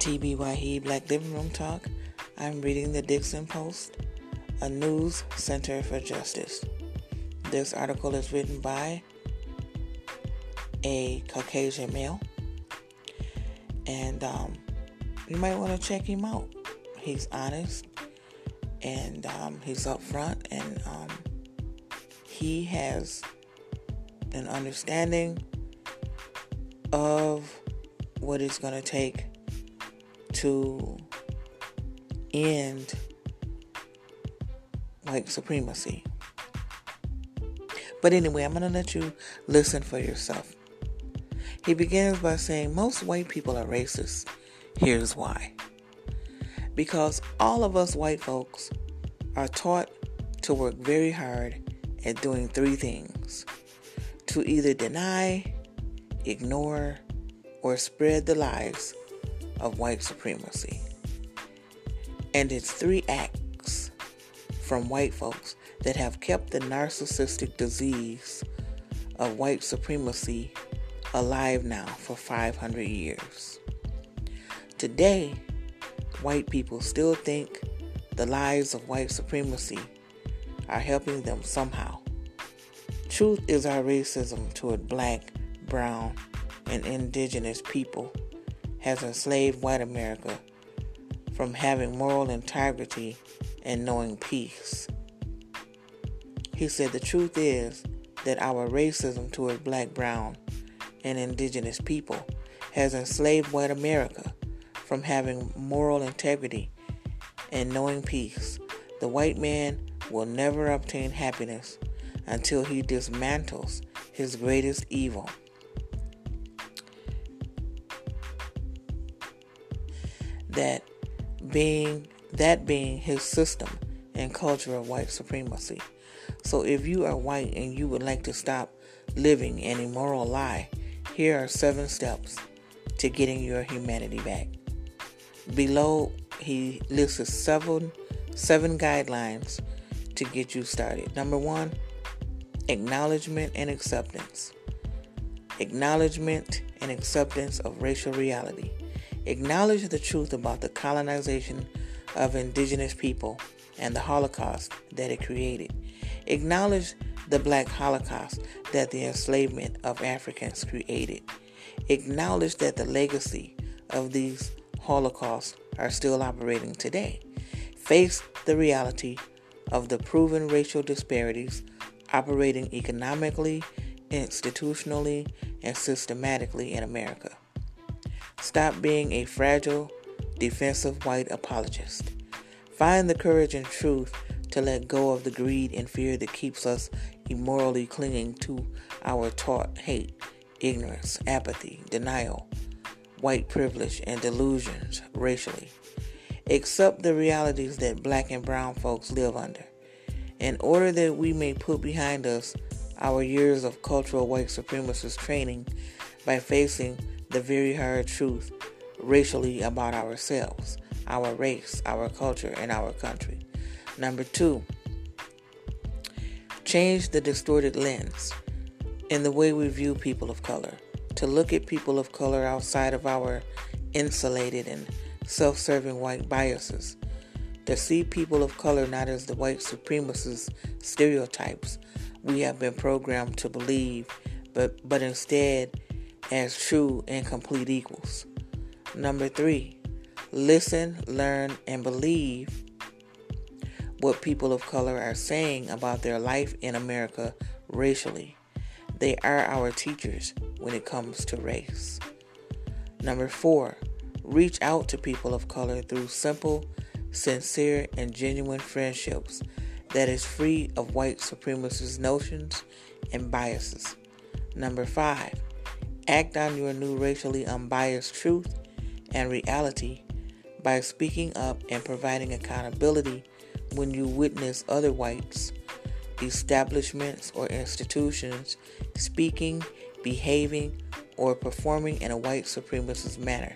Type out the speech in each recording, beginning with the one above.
TBYE Black Living Room Talk. I'm reading the Dixon Post, a news center for justice. This article is written by a Caucasian male, and um, you might want to check him out. He's honest and um, he's upfront, and um, he has an understanding of what it's going to take to end white supremacy. But anyway, I'm going to let you listen for yourself. He begins by saying most white people are racist. Here's why. Because all of us white folks are taught to work very hard at doing three things to either deny, ignore, or spread the lies of white supremacy. And it's three acts from white folks that have kept the narcissistic disease of white supremacy alive now for 500 years. Today, white people still think the lies of white supremacy are helping them somehow. Truth is our racism toward black, brown, and indigenous people has enslaved white America from having moral integrity and knowing peace. He said the truth is that our racism toward black, brown, and indigenous people has enslaved white America from having moral integrity and knowing peace. The white man will never obtain happiness until he dismantles his greatest evil. That being that being his system and culture of white supremacy. So if you are white and you would like to stop living an immoral lie, here are seven steps to getting your humanity back. Below he lists seven seven guidelines to get you started. Number 1, acknowledgement and acceptance. Acknowledgement and acceptance of racial reality. Acknowledge the truth about the colonization of indigenous people and the Holocaust that it created. Acknowledge the Black Holocaust that the enslavement of Africans created. Acknowledge that the legacy of these Holocausts are still operating today. Face the reality of the proven racial disparities operating economically, institutionally, and systematically in America. Stop being a fragile, defensive white apologist. Find the courage and truth to let go of the greed and fear that keeps us immorally clinging to our taught hate, ignorance, apathy, denial, white privilege, and delusions racially. Accept the realities that black and brown folks live under. In order that we may put behind us our years of cultural white supremacist training by facing the very hard truth racially about ourselves, our race, our culture, and our country. Number two, change the distorted lens in the way we view people of color to look at people of color outside of our insulated and self serving white biases, to see people of color not as the white supremacist stereotypes we have been programmed to believe, but, but instead as true and complete equals. Number three, listen, learn, and believe what people of color are saying about their life in America racially. They are our teachers when it comes to race. Number four, reach out to people of color through simple, sincere, and genuine friendships that is free of white supremacist notions and biases. Number five, act on your new racially unbiased truth and reality by speaking up and providing accountability when you witness other whites establishments, or institutions speaking, behaving, or performing in a white supremacist manner.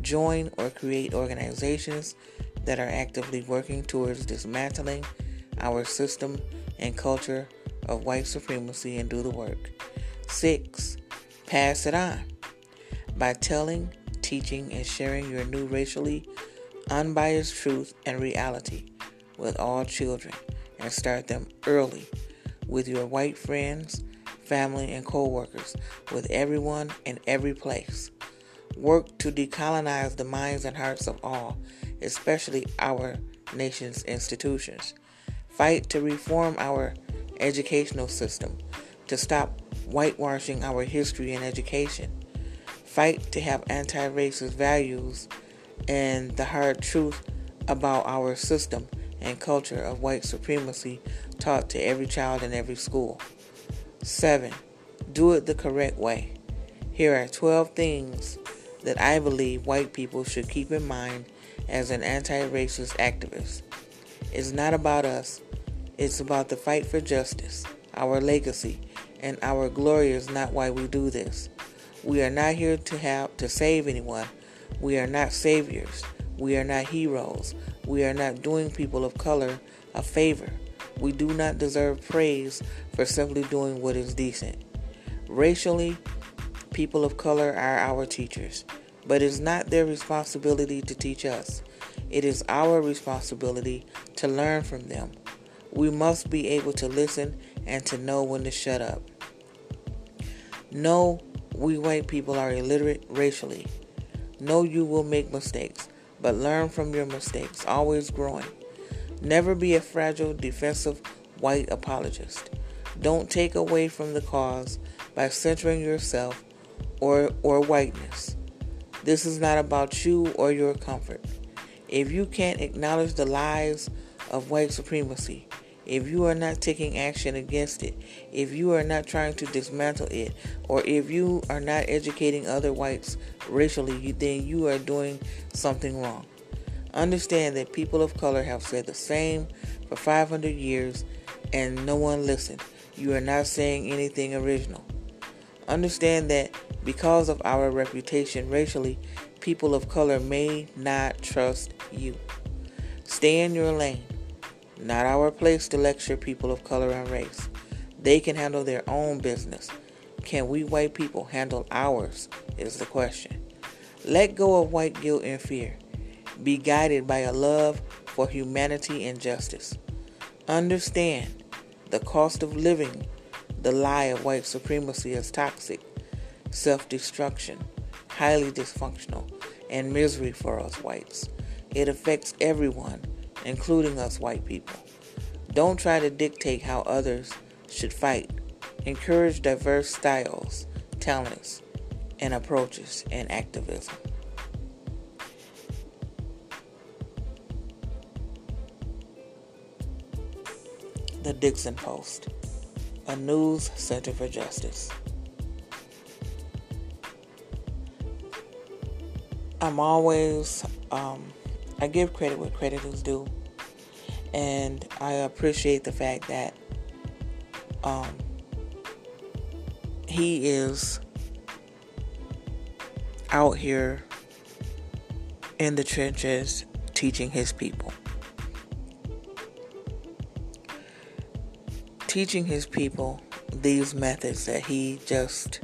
Join or create organizations that are actively working towards dismantling our system and culture of white supremacy and do the work. Six, pass it on by telling, teaching, and sharing your new racially unbiased truth and reality with all children and start them early with your white friends, family, and co workers, with everyone in every place. Work to decolonize the minds and hearts of all, especially our nation's institutions. Fight to reform our educational system, to stop whitewashing our history and education. Fight to have anti racist values and the hard truth about our system and culture of white supremacy taught to every child in every school. 7. Do it the correct way. Here are 12 things that I believe white people should keep in mind as an anti racist activist. It's not about us, it's about the fight for justice, our legacy, and our glory is not why we do this. We are not here to have to save anyone. We are not saviors. We are not heroes. We are not doing people of color a favor. We do not deserve praise for simply doing what is decent. Racially, people of color are our teachers, but it is not their responsibility to teach us. It is our responsibility to learn from them. We must be able to listen and to know when to shut up. No, we white people are illiterate racially. No, you will make mistakes, but learn from your mistakes, always growing. Never be a fragile, defensive white apologist. Don't take away from the cause by centering yourself or, or whiteness. This is not about you or your comfort. If you can't acknowledge the lies of white supremacy, if you are not taking action against it, if you are not trying to dismantle it, or if you are not educating other whites racially, then you are doing something wrong. Understand that people of color have said the same for 500 years and no one listened. You are not saying anything original. Understand that because of our reputation racially, people of color may not trust you. Stay in your lane. Not our place to lecture people of color and race. They can handle their own business. Can we white people handle ours? Is the question. Let go of white guilt and fear. Be guided by a love for humanity and justice. Understand the cost of living the lie of white supremacy is toxic, self destruction, highly dysfunctional, and misery for us whites. It affects everyone, including us white people. Don't try to dictate how others should fight. Encourage diverse styles, talents, and approaches in activism. The Dixon Post, a news center for justice. I'm always, um, I give credit where credit is due. And I appreciate the fact that um, he is out here in the trenches teaching his people. teaching his people these methods that he just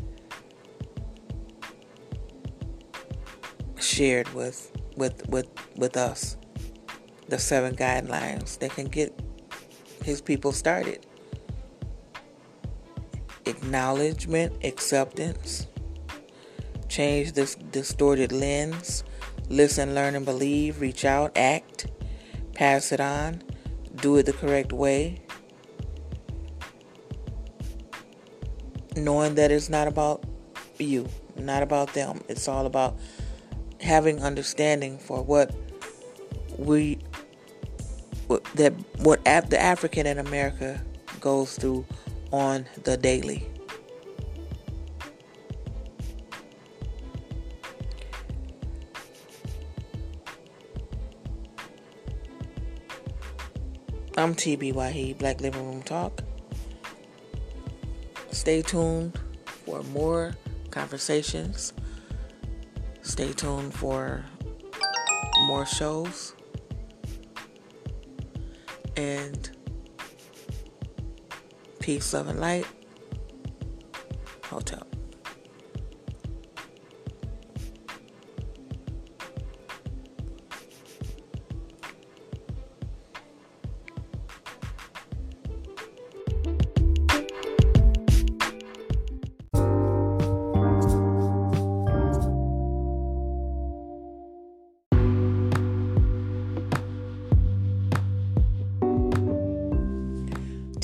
shared with with with with us the seven guidelines that can get his people started acknowledgement acceptance change this distorted lens listen learn and believe reach out act pass it on do it the correct way knowing that it's not about you, not about them. It's all about having understanding for what we that what the African in America goes through on the daily. I'm TB Wahi, Black Living Room Talk. Stay tuned for more conversations. Stay tuned for more shows. And peace, love, and light.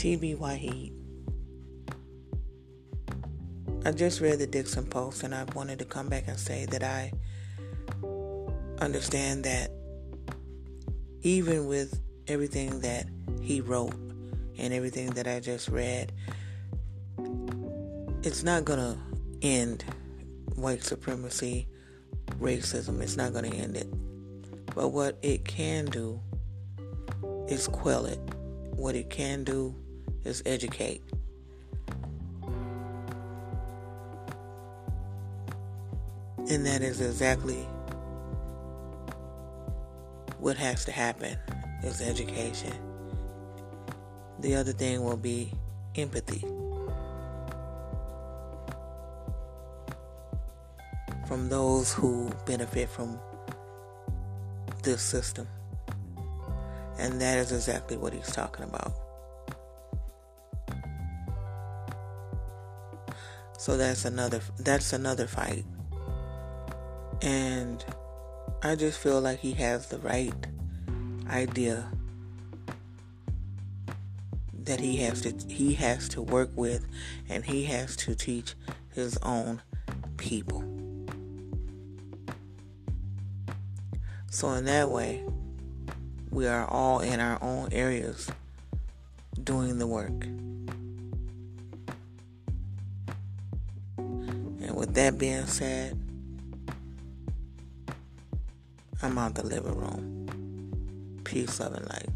TB Wahid. I just read the Dixon Post and I wanted to come back and say that I understand that even with everything that he wrote and everything that I just read, it's not going to end white supremacy, racism. It's not going to end it. But what it can do is quell it. What it can do is educate. And that is exactly what has to happen is education. The other thing will be empathy. From those who benefit from this system. And that is exactly what he's talking about. So that's another that's another fight. And I just feel like he has the right idea that he has to he has to work with and he has to teach his own people. So in that way, we are all in our own areas doing the work. That being said, I'm out the living room. Peace, love, and light.